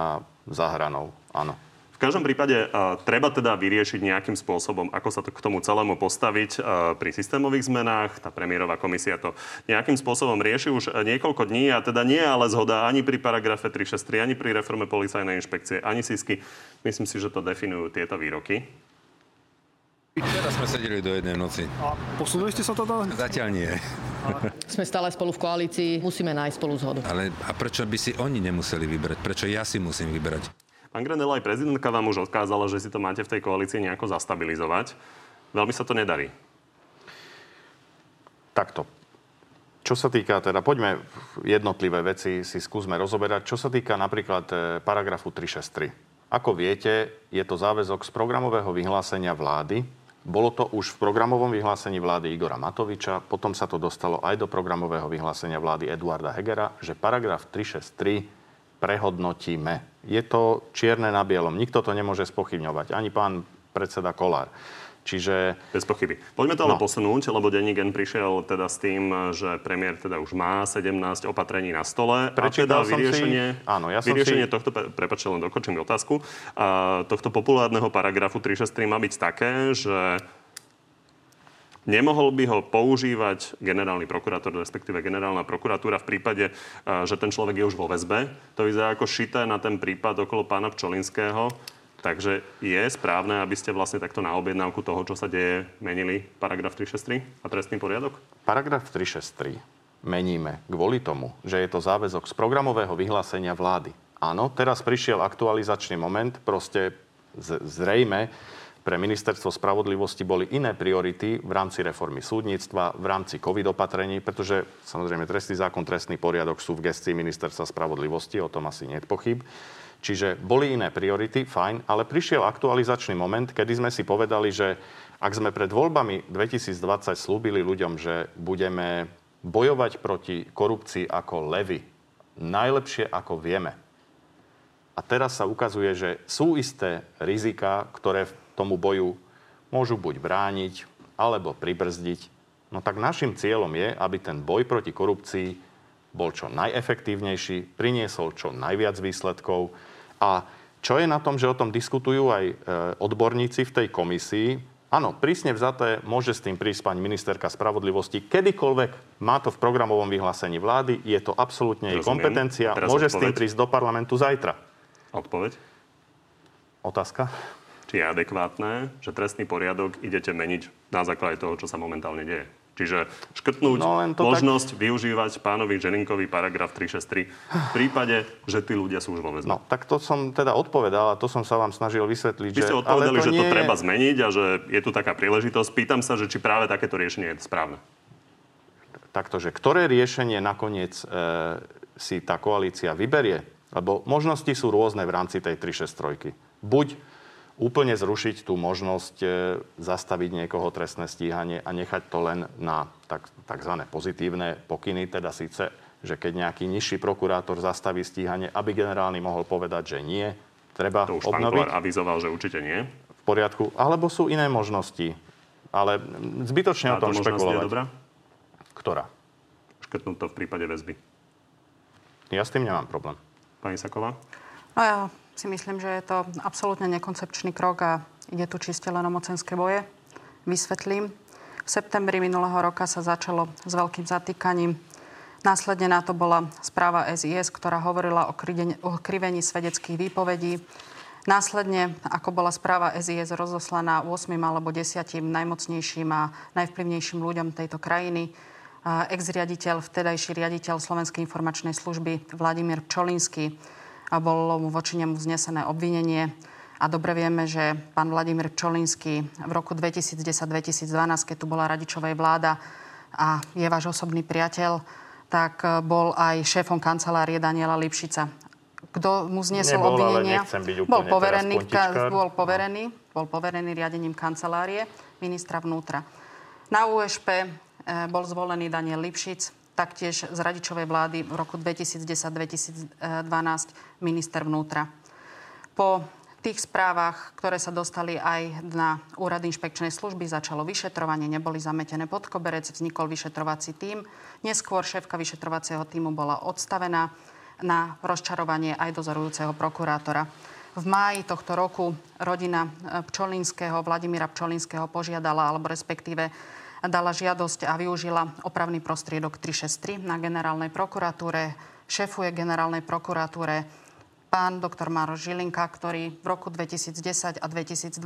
za hranou. Áno. V každom prípade uh, treba teda vyriešiť nejakým spôsobom, ako sa to k tomu celému postaviť uh, pri systémových zmenách. Tá premiérová komisia to nejakým spôsobom rieši už niekoľko dní a teda nie je ale zhoda ani pri paragrafe 363, ani pri reforme policajnej inšpekcie, ani SISky. Myslím si, že to definujú tieto výroky. Teraz sme sedeli do jednej noci. A posunuli ste sa teda? Zatiaľ nie. Sme stále spolu v koalícii, musíme nájsť spolu zhodu. Ale a prečo by si oni nemuseli vybrať? Prečo ja si musím vybrať? Pán Grenel, aj prezidentka vám už odkázala, že si to máte v tej koalícii nejako zastabilizovať. Veľmi sa to nedarí. Takto. Čo sa týka, teda poďme jednotlivé veci si skúsme rozoberať. Čo sa týka napríklad e, paragrafu 363. Ako viete, je to záväzok z programového vyhlásenia vlády, bolo to už v programovom vyhlásení vlády Igora Matoviča, potom sa to dostalo aj do programového vyhlásenia vlády Eduarda Hegera, že paragraf 363 prehodnotíme. Je to čierne na bielom. Nikto to nemôže spochybňovať. Ani pán predseda Kolár. Čiže... Bez pochyby. Poďme to ale no. posunúť, lebo Denigen prišiel teda s tým, že premiér teda už má 17 opatrení na stole. Prečítal a teda vyriešenie, si... Áno, ja vyriešenie si... tohto, prepačte, len dokončím otázku, a tohto populárneho paragrafu 363 má byť také, že Nemohol by ho používať generálny prokurátor, respektíve generálna prokuratúra v prípade, že ten človek je už vo väzbe. To vyzerá ako šité na ten prípad okolo pána Pčolinského Takže je správne, aby ste vlastne takto na objednávku toho, čo sa deje, menili paragraf 363 a trestný poriadok? Paragraf 363 meníme kvôli tomu, že je to záväzok z programového vyhlásenia vlády. Áno, teraz prišiel aktualizačný moment, proste zrejme pre ministerstvo spravodlivosti boli iné priority v rámci reformy súdnictva, v rámci covid opatrení, pretože samozrejme trestný zákon, trestný poriadok sú v gestii ministerstva spravodlivosti, o tom asi nie je pochyb. Čiže boli iné priority, fajn, ale prišiel aktualizačný moment, kedy sme si povedali, že ak sme pred voľbami 2020 slúbili ľuďom, že budeme bojovať proti korupcii ako levy, najlepšie ako vieme. A teraz sa ukazuje, že sú isté rizika, ktoré v tomu boju môžu buď brániť, alebo pribrzdiť. No tak našim cieľom je, aby ten boj proti korupcii bol čo najefektívnejší, priniesol čo najviac výsledkov. A čo je na tom, že o tom diskutujú aj e, odborníci v tej komisii? Áno, prísne vzaté môže s tým prísť pani ministerka spravodlivosti kedykoľvek. Má to v programovom vyhlásení vlády, je to absolútne jej kompetencia. Môže odpoveď. s tým prísť do parlamentu zajtra. Odpoveď? Otázka? Či je adekvátne, že trestný poriadok idete meniť na základe toho, čo sa momentálne deje. Čiže škrtnúť no, možnosť tak... využívať pánovi Ženinkovi paragraf 363 v prípade, že tí ľudia sú už vo väzbe. No, tak to som teda odpovedal a to som sa vám snažil vysvetliť. Vy ste odpovedali, to že to treba zmeniť a že je tu taká príležitosť. Pýtam sa, že či práve takéto riešenie je správne. Takto, že ktoré riešenie nakoniec e, si tá koalícia vyberie, lebo možnosti sú rôzne v rámci tej 363. Buď úplne zrušiť tú možnosť e, zastaviť niekoho trestné stíhanie a nechať to len na tak, tzv. pozitívne pokyny, teda síce, že keď nejaký nižší prokurátor zastaví stíhanie, aby generálny mohol povedať, že nie, treba to už obnoviť. pán avizoval, že určite nie. V poriadku. Alebo sú iné možnosti. Ale zbytočne o tom špekulovať. je dobrá? Ktorá? Škrtnúť to v prípade väzby. Ja s tým nemám problém. Pani Saková? No ja si myslím, že je to absolútne nekoncepčný krok a ide tu čiste len o mocenské boje. Vysvetlím. V septembri minulého roka sa začalo s veľkým zatýkaním. Následne na to bola správa SIS, ktorá hovorila o, krivení, o krivení svedeckých výpovedí. Následne, ako bola správa SIS rozoslaná 8 alebo 10 najmocnejším a najvplyvnejším ľuďom tejto krajiny, ex-riaditeľ, vtedajší riaditeľ Slovenskej informačnej služby Vladimír Čolinsky a bolo mu voči nemu znesené obvinenie. A dobre vieme, že pán Vladimír Čolinsky v roku 2010-2012, keď tu bola radičovej vláda a je váš osobný priateľ, tak e, bol aj šéfom kancelárie Daniela Lipšica. Kto mu zniesol Nebol, obvinenia? bol poverený, bol, poverený, bol poverený riadením kancelárie ministra vnútra. Na USP e, bol zvolený Daniel Lipšic, taktiež z radičovej vlády v roku 2010-2012 minister vnútra. Po tých správach, ktoré sa dostali aj na úrad inšpekčnej služby, začalo vyšetrovanie, neboli zametené pod koberec, vznikol vyšetrovací tím. Neskôr šéfka vyšetrovacieho týmu bola odstavená na rozčarovanie aj dozorujúceho prokurátora. V máji tohto roku rodina Pčolinského, Vladimíra Pčolinského požiadala, alebo respektíve dala žiadosť a využila opravný prostriedok 363 na generálnej prokuratúre. Šéfuje generálnej prokuratúre pán doktor Maro Žilinka, ktorý v roku 2010 a 2012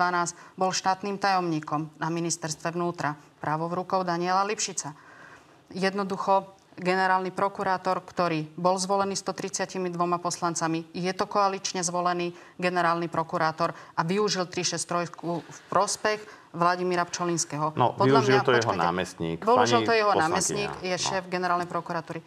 bol štátnym tajomníkom na ministerstve vnútra, právo v rukou Daniela Lipšica. Jednoducho generálny prokurátor, ktorý bol zvolený 132 poslancami, je to koalične zvolený generálny prokurátor a využil 363 v prospech Vladimíra Pčolinského. No, Podľa využil mňa, to jeho námestník. Využil to jeho námestník, je no. šéf generálnej prokuratúry.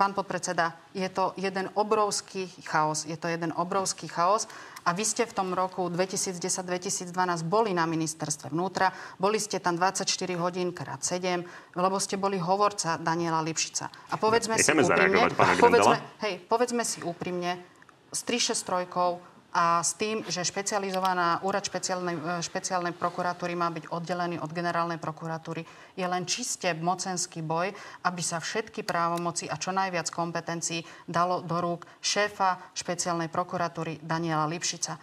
Pán podpredseda, je to jeden obrovský chaos. Je to jeden obrovský chaos. A vy ste v tom roku 2010-2012 boli na ministerstve vnútra, boli ste tam 24 hodín krát 7, lebo ste boli hovorca Daniela Lipšica. A povedzme Nechame si úprimne, povedzme, hej, povedzme si úprimne, s 363 a s tým, že špecializovaná úrad špeciálnej, e, špeciálnej prokuratúry má byť oddelený od generálnej prokuratúry, je len čiste mocenský boj, aby sa všetky právomoci a čo najviac kompetencií dalo do rúk šéfa špeciálnej prokuratúry Daniela Lipšica.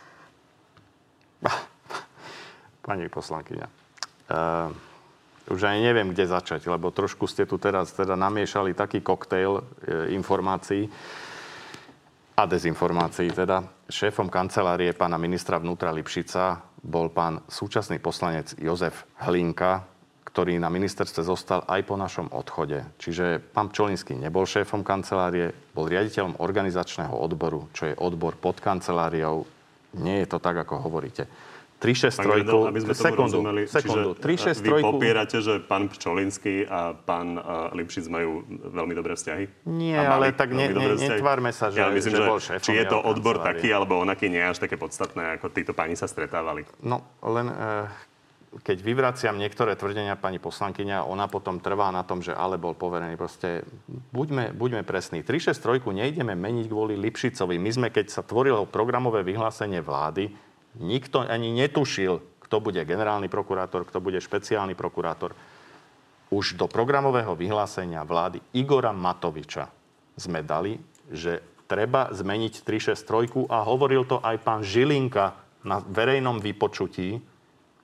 Pani poslankyňa, uh, už aj neviem, kde začať, lebo trošku ste tu teraz teda namiešali taký koktejl uh, informácií a dezinformácií teda. Šéfom kancelárie pána ministra vnútra Lipšica bol pán súčasný poslanec Jozef Hlinka, ktorý na ministerstve zostal aj po našom odchode. Čiže pán Čolinský nebol šéfom kancelárie, bol riaditeľom organizačného odboru, čo je odbor pod kanceláriou. Nie je to tak, ako hovoríte. 363... aby sme sekundu, rozumeli, sekundu. Čiže 363... vy popierate, že pán Pčolinský a pán Lipšic majú veľmi dobré vzťahy? Nie, ale tak ne, ne, netvárme sa, že, ja myslím, že, že bol šéfom. Či je to odbor taký, alebo onaký nie až také podstatné, ako títo pani sa stretávali? No, len keď vyvraciam niektoré tvrdenia pani poslankyňa, ona potom trvá na tom, že ale bol poverený. Proste buďme, buďme presní. 363 nejdeme meniť kvôli Lipšicovi. My sme, keď sa tvorilo programové vyhlásenie vlády, Nikto ani netušil, kto bude generálny prokurátor, kto bude špeciálny prokurátor. Už do programového vyhlásenia vlády Igora Matoviča sme dali, že treba zmeniť 363 a hovoril to aj pán Žilinka na verejnom vypočutí,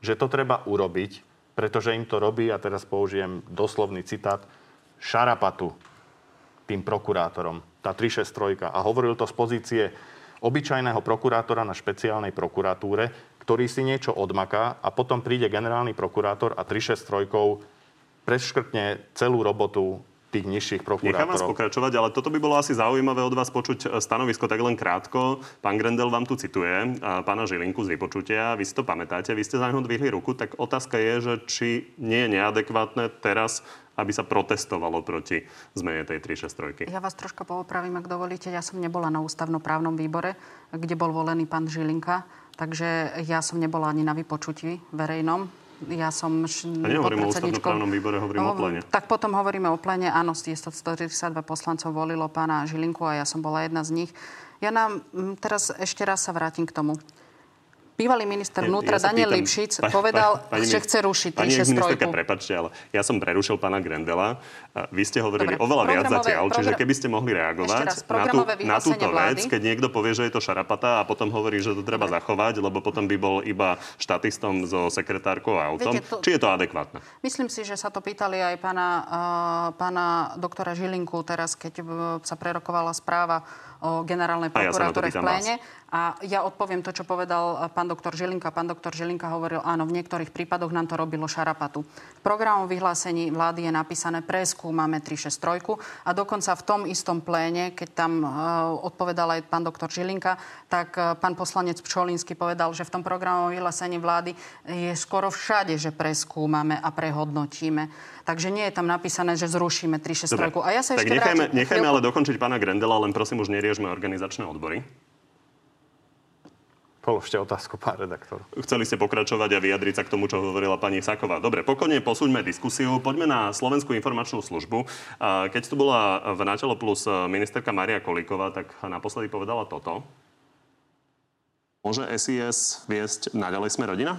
že to treba urobiť, pretože im to robí, a teraz použijem doslovný citát, šarapatu tým prokurátorom, tá 363. A hovoril to z pozície obyčajného prokurátora na špeciálnej prokuratúre, ktorý si niečo odmaká a potom príde generálny prokurátor a 363 preškrtne celú robotu tých nižších prokurátorov. Nechám vás pokračovať, ale toto by bolo asi zaujímavé od vás počuť e, stanovisko tak len krátko. Pán Grendel vám tu cituje pána Žilinku z vypočutia. Vy si to pamätáte, vy ste za neho dvihli ruku, tak otázka je, že či nie je neadekvátne teraz aby sa protestovalo proti zmene tej 363. Ja vás troška poopravím, ak dovolíte. Ja som nebola na ústavnoprávnom výbore, kde bol volený pán Žilinka, takže ja som nebola ani na vypočutí verejnom. Ja som š... A nehovorím o ústavnoprávnom výbore, hovorím no, o plene. Tak potom hovoríme o plene. Áno, 142 poslancov volilo pána Žilinku a ja som bola jedna z nich. Ja nám teraz ešte raz sa vrátim k tomu bývalý minister vnútra ja Daniel pýtam, Lipšic pa, povedal, pa, pani, že chce rušiť 363. prepačte, ale ja som prerušil pána Grendela. Vy ste hovorili Dobre, oveľa viac zatiaľ, program... čiže keby ste mohli reagovať raz, na, tú, na túto vlády. vec, keď niekto povie, že je to šarapata a potom hovorí, že to treba Dobre. zachovať, lebo potom by bol iba štatistom so sekretárkou a autom. Viete, to... Či je to adekvátne? Myslím si, že sa to pýtali aj pána, uh, pána doktora Žilinku teraz, keď uh, sa prerokovala správa o generálnej prokurátore ja v pléne. Vás. A ja odpoviem to, čo povedal eh, pán doktor Žilinka. Pán doktor Žilinka hovoril, áno, v niektorých prípadoch nám to robilo šarapatu. V programu vyhlásení vlády je napísané preskúmame 363 a dokonca v tom istom pléne, keď tam uh, odpovedal aj pán doktor Žilinka, tak uh, pán poslanec Pčolinsky povedal, že v tom programovom vyhlásení vlády je skoro všade, že preskúmame a prehodnotíme. Takže nie je tam napísané, že zrušíme 363. A ja sa tak ešte nechajme, vrátim. nechajme ale dokončiť pána Grendela, len prosím už neriežme organizačné odbory. Položte otázku, pán redaktor. Chceli ste pokračovať a vyjadriť sa k tomu, čo hovorila pani Saková. Dobre, pokojne posúďme diskusiu. Poďme na Slovenskú informačnú službu. Keď tu bola v Natelo Plus ministerka Maria Kolíková, tak naposledy povedala toto. Môže SIS viesť naďalej sme rodina?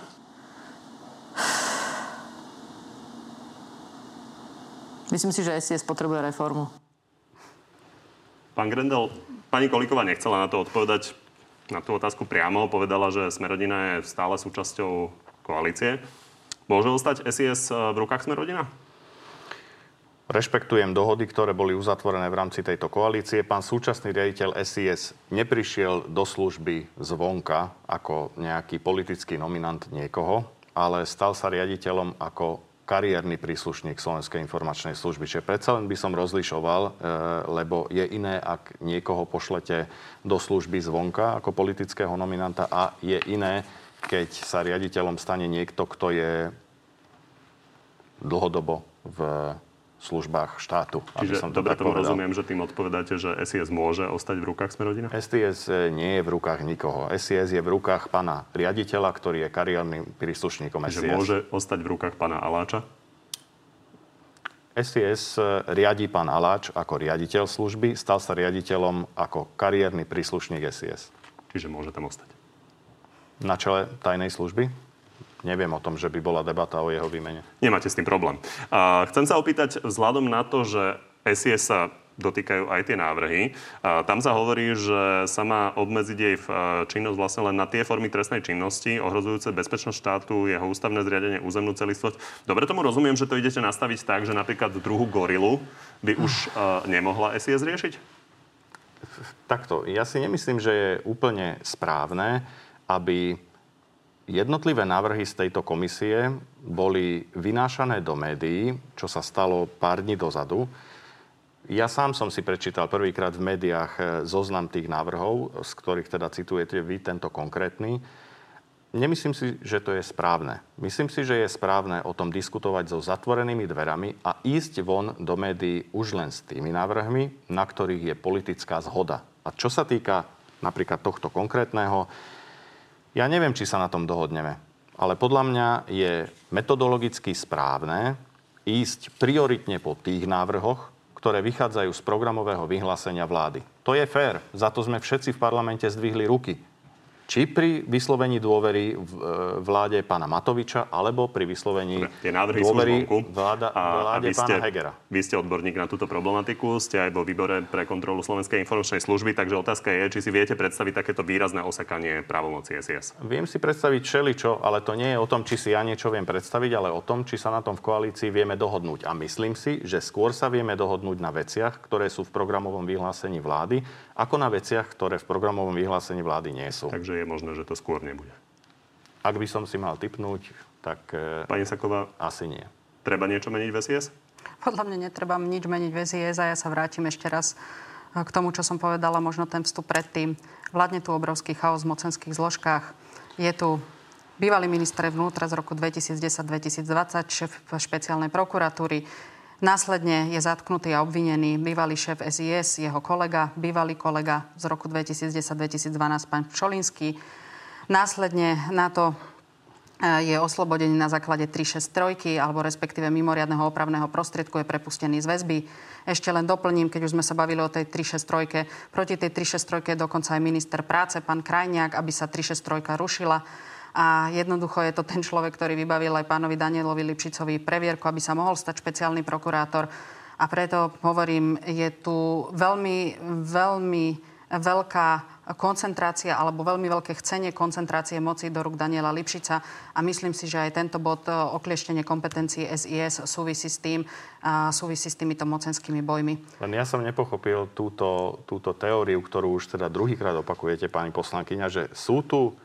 Myslím si, že SIS potrebuje reformu. Pán Grendel, pani Kolíková nechcela na to odpovedať na tú otázku priamo. Povedala, že Smerodina je stále súčasťou koalície. Môže ostať SIS eh, v rukách Smerodina? Rešpektujem dohody, ktoré boli uzatvorené v rámci tejto koalície. Pán súčasný riaditeľ SIS neprišiel do služby zvonka ako nejaký politický nominant niekoho, ale stal sa riaditeľom ako kariérny príslušník Slovenskej informačnej služby. Čiže predsa len by som rozlišoval, e, lebo je iné, ak niekoho pošlete do služby zvonka ako politického nominanta a je iné, keď sa riaditeľom stane niekto, kto je dlhodobo v službách štátu. Čiže som to dobre tomu rozumiem, že tým odpovedáte, že SIS môže ostať v rukách Smerodina? SIS e, nie je v rukách nikoho. SIS je v rukách pána riaditeľa, ktorý je kariérnym príslušníkom SIS. Čiže môže ostať v rukách pána Aláča? SIS e, riadi pán Aláč ako riaditeľ služby, stal sa riaditeľom ako kariérny príslušník SIS. Čiže môže tam ostať? Na čele tajnej služby? Neviem o tom, že by bola debata o jeho výmene. Nemáte s tým problém. A chcem sa opýtať, vzhľadom na to, že SIS sa dotýkajú aj tie návrhy. A tam sa hovorí, že sa má obmedziť jej činnosť vlastne len na tie formy trestnej činnosti, ohrozujúce bezpečnosť štátu, jeho ústavné zriadenie, územnú celistvosť. Dobre tomu rozumiem, že to idete nastaviť tak, že napríklad druhú gorilu by už uh, nemohla SIS riešiť? Takto. Ja si nemyslím, že je úplne správne, aby Jednotlivé návrhy z tejto komisie boli vynášané do médií, čo sa stalo pár dní dozadu. Ja sám som si prečítal prvýkrát v médiách eh, zoznam tých návrhov, z ktorých teda citujete vy tento konkrétny. nemyslím si, že to je správne. Myslím si, že je správne o tom diskutovať so zatvorenými dverami a ísť von do médií už len s tými návrhmi, na ktorých je politická zhoda. A čo sa týka napríklad tohto konkrétneho, ja neviem, či sa na tom dohodneme, ale podľa mňa je metodologicky správne ísť prioritne po tých návrhoch, ktoré vychádzajú z programového vyhlásenia vlády. To je fér. Za to sme všetci v parlamente zdvihli ruky či pri vyslovení dôvery v e, vláde pána Matoviča, alebo pri vyslovení Tie návrhy dôvery vláda, vláde a pána ste, Hegera. Vy ste odborník na túto problematiku, ste aj vo výbore pre kontrolu Slovenskej informačnej služby, takže otázka je, či si viete predstaviť takéto výrazné osakanie právomoci SIS. Viem si predstaviť všeličo, ale to nie je o tom, či si ja niečo viem predstaviť, ale o tom, či sa na tom v koalícii vieme dohodnúť. A myslím si, že skôr sa vieme dohodnúť na veciach, ktoré sú v programovom vyhlásení vlády, ako na veciach, ktoré v programovom vyhlásení vlády nie sú. Takže je možné, že to skôr nebude. Ak by som si mal typnúť, tak e, Pani Saková, asi nie. treba niečo meniť v SIS? Podľa mňa netreba nič meniť v SIS a ja sa vrátim ešte raz e, k tomu, čo som povedala, možno ten vstup predtým. Vládne tu obrovský chaos v mocenských zložkách. Je tu bývalý minister vnútra z roku 2010-2020, šéf špeciálnej prokuratúry, Následne je zatknutý a obvinený bývalý šéf SIS, jeho kolega, bývalý kolega z roku 2010-2012, pán Čolinský. Následne na to e, je oslobodený na základe 363 alebo respektíve mimoriadného opravného prostriedku je prepustený z väzby. Ešte len doplním, keď už sme sa bavili o tej 363, proti tej 363 dokonca aj minister práce, pán Krajniak, aby sa 363 rušila a jednoducho je to ten človek, ktorý vybavil aj pánovi Danielovi Lipšicovi previerku, aby sa mohol stať špeciálny prokurátor. A preto hovorím, je tu veľmi, veľmi veľká koncentrácia alebo veľmi veľké chcenie koncentrácie moci do rúk Daniela Lipšica a myslím si, že aj tento bod e, oklieštenie kompetencií SIS súvisí s tým, súvisí s týmito mocenskými bojmi. Len ja som nepochopil túto, túto teóriu, ktorú už teda druhýkrát opakujete, pani poslankyňa, že sú tu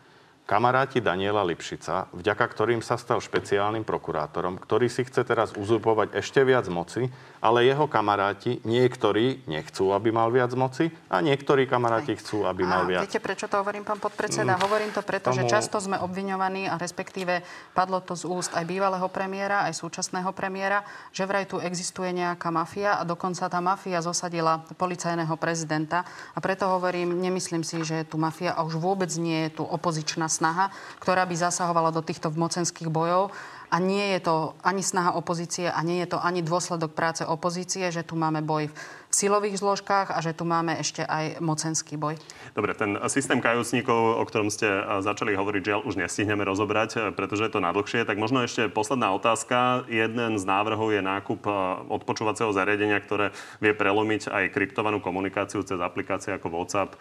kamaráti Daniela Lipšica, vďaka ktorým sa stal špeciálnym prokurátorom, ktorý si chce teraz uzurpovať ešte viac moci, ale jeho kamaráti, niektorí nechcú, aby mal viac moci a niektorí kamaráti chcú, aby mal viac. Viete, prečo to hovorím, pán podpredseda? Mm, hovorím to preto, tomu... že často sme obviňovaní a respektíve padlo to z úst aj bývalého premiéra, aj súčasného premiéra, že vraj tu existuje nejaká mafia a dokonca tá mafia zosadila policajného prezidenta. A preto hovorím, nemyslím si, že je tu mafia a už vôbec nie je tu opozičná snaha, ktorá by zasahovala do týchto mocenských bojov. A nie je to ani snaha opozície a nie je to ani dôsledok práce opozície, že tu máme boj v silových zložkách a že tu máme ešte aj mocenský boj. Dobre, ten systém kajúcnikov, o ktorom ste začali hovoriť, žiaľ už nestihneme rozobrať, pretože je to nadlhšie. Tak možno ešte posledná otázka. Jeden z návrhov je nákup odpočúvacieho zariadenia, ktoré vie prelomiť aj kryptovanú komunikáciu cez aplikácie ako WhatsApp,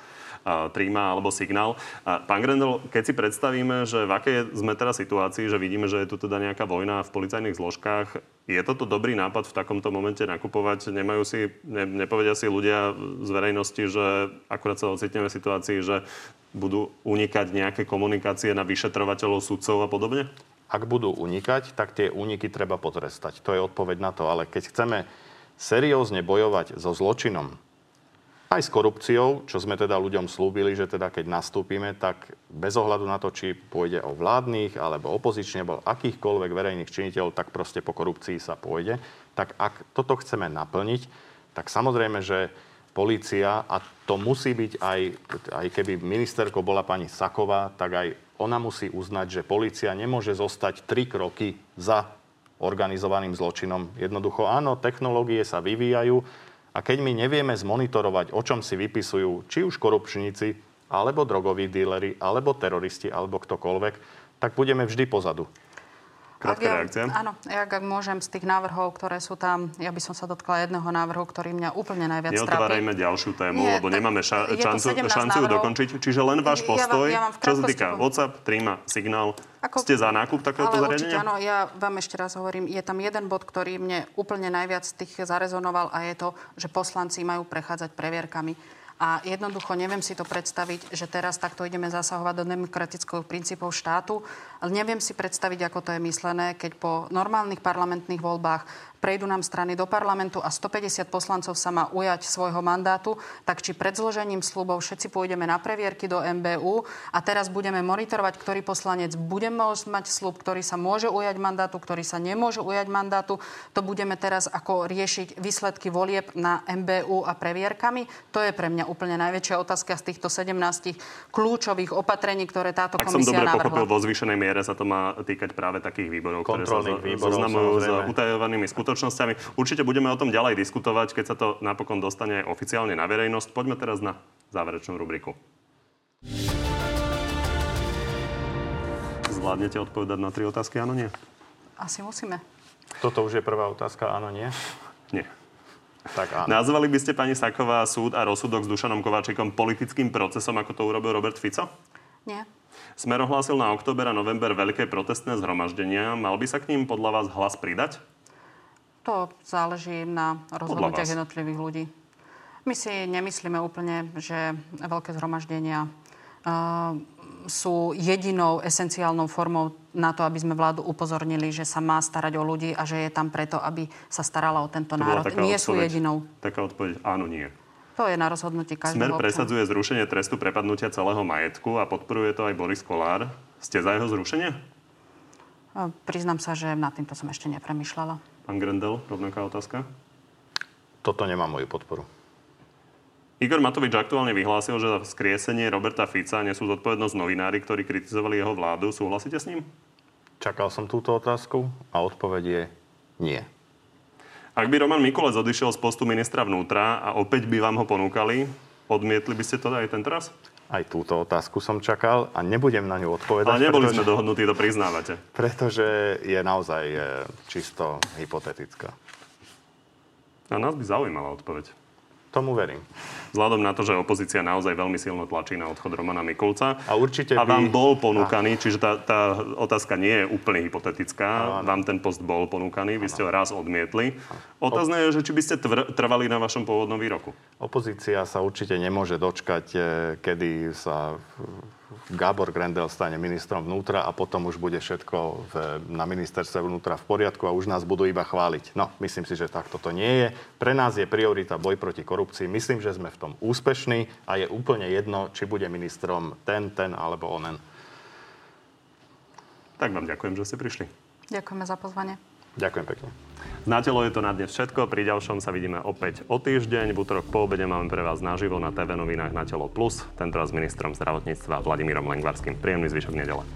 Tríma alebo Signál. Pán Grendel, keď si predstavíme, že v akej sme teraz situácii, že vidíme, že je tu teda nejaká vojna v policajných zložkách, je toto dobrý nápad v takomto momente nakupovať? Nemajú si, ne, nepovedia si ľudia z verejnosti, že akurát sa ocitneme v situácii, že budú unikať nejaké komunikácie na vyšetrovateľov, sudcov a podobne? Ak budú unikať, tak tie úniky treba potrestať. To je odpoveď na to. Ale keď chceme seriózne bojovať so zločinom, aj s korupciou, čo sme teda ľuďom slúbili, že teda keď nastúpime, tak bez ohľadu na to, či pôjde o vládnych, alebo opozične, alebo akýchkoľvek verejných činiteľov, tak proste po korupcii sa pôjde. Tak ak toto chceme naplniť, tak samozrejme, že polícia, a to musí byť aj, aj keby ministerkou bola pani Saková, tak aj ona musí uznať, že polícia nemôže zostať tri kroky za organizovaným zločinom. Jednoducho áno, technológie sa vyvíjajú, a keď my nevieme zmonitorovať, o čom si vypisujú či už korupčníci, alebo drogoví díleri, alebo teroristi, alebo ktokoľvek, tak budeme vždy pozadu. Krátka ja, reakcia. Áno, ja ak môžem z tých návrhov, ktoré sú tam, ja by som sa dotkla jedného návrhu, ktorý mňa úplne najviac trápi. Neotvárajme ďalšiu tému, Nie, lebo nemáme ša- šancu, šancu ju dokončiť. Čiže len váš postoj, ja vám, ja vám čo sa týka WhatsApp, Trima, Signál, ako, ste za nákup takéhoto zariadenia? áno, ja vám ešte raz hovorím, je tam jeden bod, ktorý mne úplne najviac tých zarezonoval a je to, že poslanci majú prechádzať previerkami. A jednoducho neviem si to predstaviť, že teraz takto ideme zasahovať do demokratických princípov štátu. Ale neviem si predstaviť, ako to je myslené, keď po normálnych parlamentných voľbách prejdú nám strany do parlamentu a 150 poslancov sa má ujať svojho mandátu, tak či pred zložením slubov všetci pôjdeme na previerky do MBU a teraz budeme monitorovať, ktorý poslanec bude môcť mať slub, ktorý sa môže ujať mandátu, ktorý sa nemôže ujať mandátu. To budeme teraz ako riešiť výsledky volieb na MBU a previerkami. To je pre mňa úplne najväčšia otázka z týchto 17 kľúčových opatrení, ktoré táto Ak komisia som dobre navrhla. pochopil, vo zvýšenej miere sa to má týkať práve takých výborov, ktoré sa Kontrolných zo- výborov, zoznamujú s utajovanými skutočnosťami. Určite budeme o tom ďalej diskutovať, keď sa to napokon dostane aj oficiálne na verejnosť. Poďme teraz na záverečnú rubriku. Zvládnete odpovedať na tri otázky, áno, nie? Asi musíme. Toto už je prvá otázka, áno, nie? Nie. Tak áno. Nazvali by ste, pani Saková, súd a rozsudok s Dušanom Kováčikom politickým procesom, ako to urobil Robert Fico? Nie. Smer ohlásil na október a november veľké protestné zhromaždenia. Mal by sa k ním podľa vás hlas pridať? To záleží na rozhodnutiach jednotlivých ľudí. My si nemyslíme úplne, že veľké zhromaždenia uh, sú jedinou esenciálnou formou na to, aby sme vládu upozornili, že sa má starať o ľudí a že je tam preto, aby sa starala o tento To národ. Nie sú odpoveď. jedinou. Taká odpoveď áno, nie. To je na rozhodnutí každého Smer občana. presadzuje zrušenie trestu prepadnutia celého majetku a podporuje to aj Boris Kolár. Ste za jeho zrušenie? Uh, Priznám sa, že nad týmto som ešte nepremýšľala. Pán Grendel, rovnaká otázka. Toto nemá moju podporu. Igor Matovič aktuálne vyhlásil, že za vzkriesenie Roberta Fica nesú zodpovednosť novinári, ktorí kritizovali jeho vládu. Súhlasíte s ním? Čakal som túto otázku a odpoveď je nie. Ak by Roman Mikulec odišiel z postu ministra vnútra a opäť by vám ho ponúkali, odmietli by ste to aj ten teraz? Aj túto otázku som čakal a nebudem na ňu odpovedať. Ale neboli pretože, sme dohodnutí, to priznávate. Pretože je naozaj e, čisto hypotetická. A nás by zaujímala odpoveď. Tomu verím. Vzhľadom na to, že opozícia naozaj veľmi silno tlačí na odchod Romana Mikulca. A určite A vám bol ponúkaný, čiže tá, tá otázka nie je úplne hypotetická. Áno. Vám ten post bol ponúkaný, vy ste ho raz odmietli. Otázne je, že či by ste tvr- trvali na vašom pôvodnom výroku. Opozícia sa určite nemôže dočkať, e, kedy sa Gábor Grendel stane ministrom vnútra a potom už bude všetko v, na ministerstve vnútra v poriadku a už nás budú iba chváliť. No, myslím si, že takto to nie je. Pre nás je priorita boj proti korupcii. Myslím, že sme v tom úspešní a je úplne jedno, či bude ministrom ten, ten alebo onen. Tak vám ďakujem, že ste prišli. Ďakujeme za pozvanie. Ďakujem pekne. Na telo je to na dnes všetko. Pri ďalšom sa vidíme opäť o týždeň. V útorok po obede máme pre vás naživo na TV novinách na Telo Plus. Tentoraz s ministrom zdravotníctva Vladimírom Lengvarským. Príjemný zvyšok nedele.